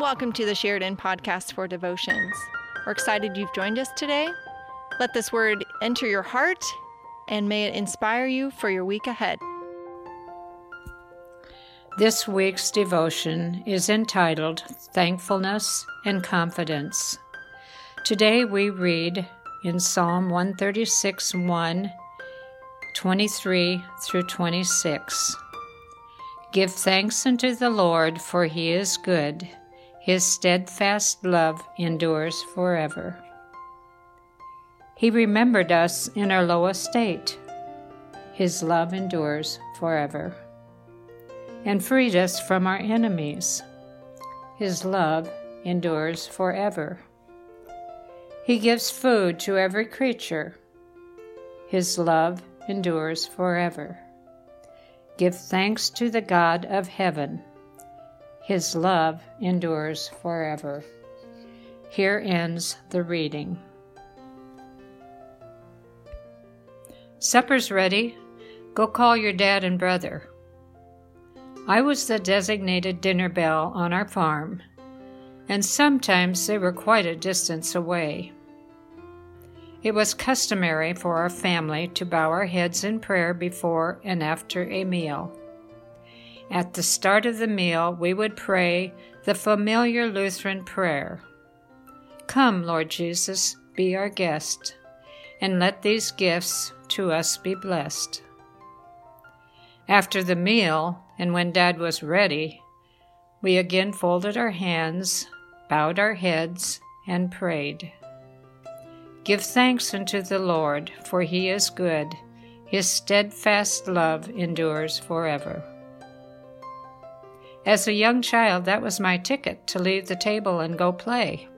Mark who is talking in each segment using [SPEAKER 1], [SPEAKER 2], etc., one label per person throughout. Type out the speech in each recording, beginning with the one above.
[SPEAKER 1] Welcome to the Sheridan Podcast for Devotions. We're excited you've joined us today. Let this word enter your heart and may it inspire you for your week ahead.
[SPEAKER 2] This week's devotion is entitled Thankfulness and Confidence. Today we read in Psalm 136 1 23 through 26. Give thanks unto the Lord, for he is good. His steadfast love endures forever. He remembered us in our low estate. His love endures forever. And freed us from our enemies. His love endures forever. He gives food to every creature. His love endures forever. Give thanks to the God of heaven. His love endures forever. Here ends the reading. Supper's ready. Go call your dad and brother. I was the designated dinner bell on our farm, and sometimes they were quite a distance away. It was customary for our family to bow our heads in prayer before and after a meal. At the start of the meal, we would pray the familiar Lutheran prayer Come, Lord Jesus, be our guest, and let these gifts to us be blessed. After the meal, and when Dad was ready, we again folded our hands, bowed our heads, and prayed. Give thanks unto the Lord, for he is good. His steadfast love endures forever. As a young child, that was my ticket to leave the table and go play.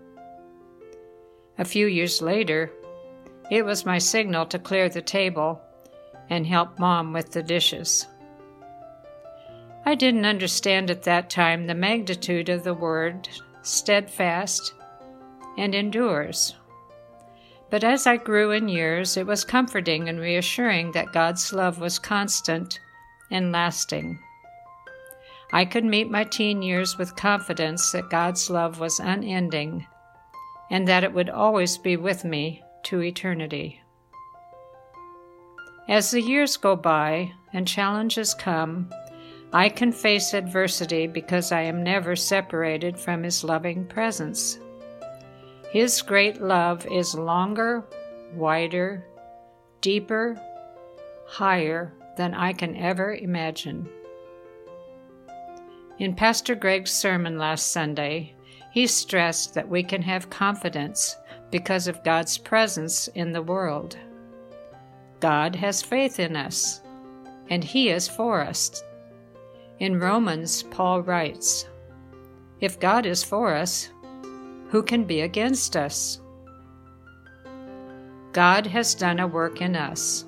[SPEAKER 2] A few years later, it was my signal to clear the table and help Mom with the dishes. I didn't understand at that time the magnitude of the word steadfast and endures. But as I grew in years, it was comforting and reassuring that God's love was constant and lasting. I could meet my teen years with confidence that God's love was unending and that it would always be with me to eternity. As the years go by and challenges come, I can face adversity because I am never separated from His loving presence. His great love is longer, wider, deeper, higher than I can ever imagine. In Pastor Greg's sermon last Sunday, he stressed that we can have confidence because of God's presence in the world. God has faith in us, and He is for us. In Romans, Paul writes If God is for us, who can be against us? God has done a work in us.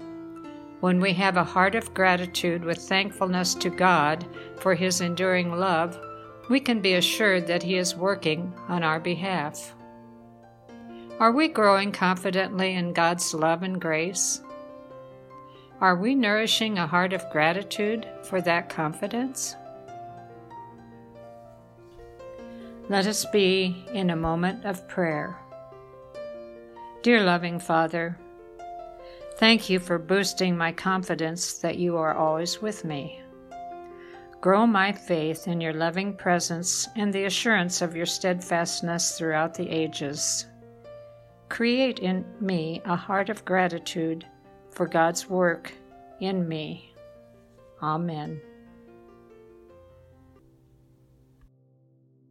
[SPEAKER 2] When we have a heart of gratitude with thankfulness to God for His enduring love, we can be assured that He is working on our behalf. Are we growing confidently in God's love and grace? Are we nourishing a heart of gratitude for that confidence? Let us be in a moment of prayer. Dear loving Father, thank you for boosting my confidence that you are always with me. Grow my faith in your loving presence and the assurance of your steadfastness throughout the ages. Create in me a heart of gratitude for God's work in me. Amen.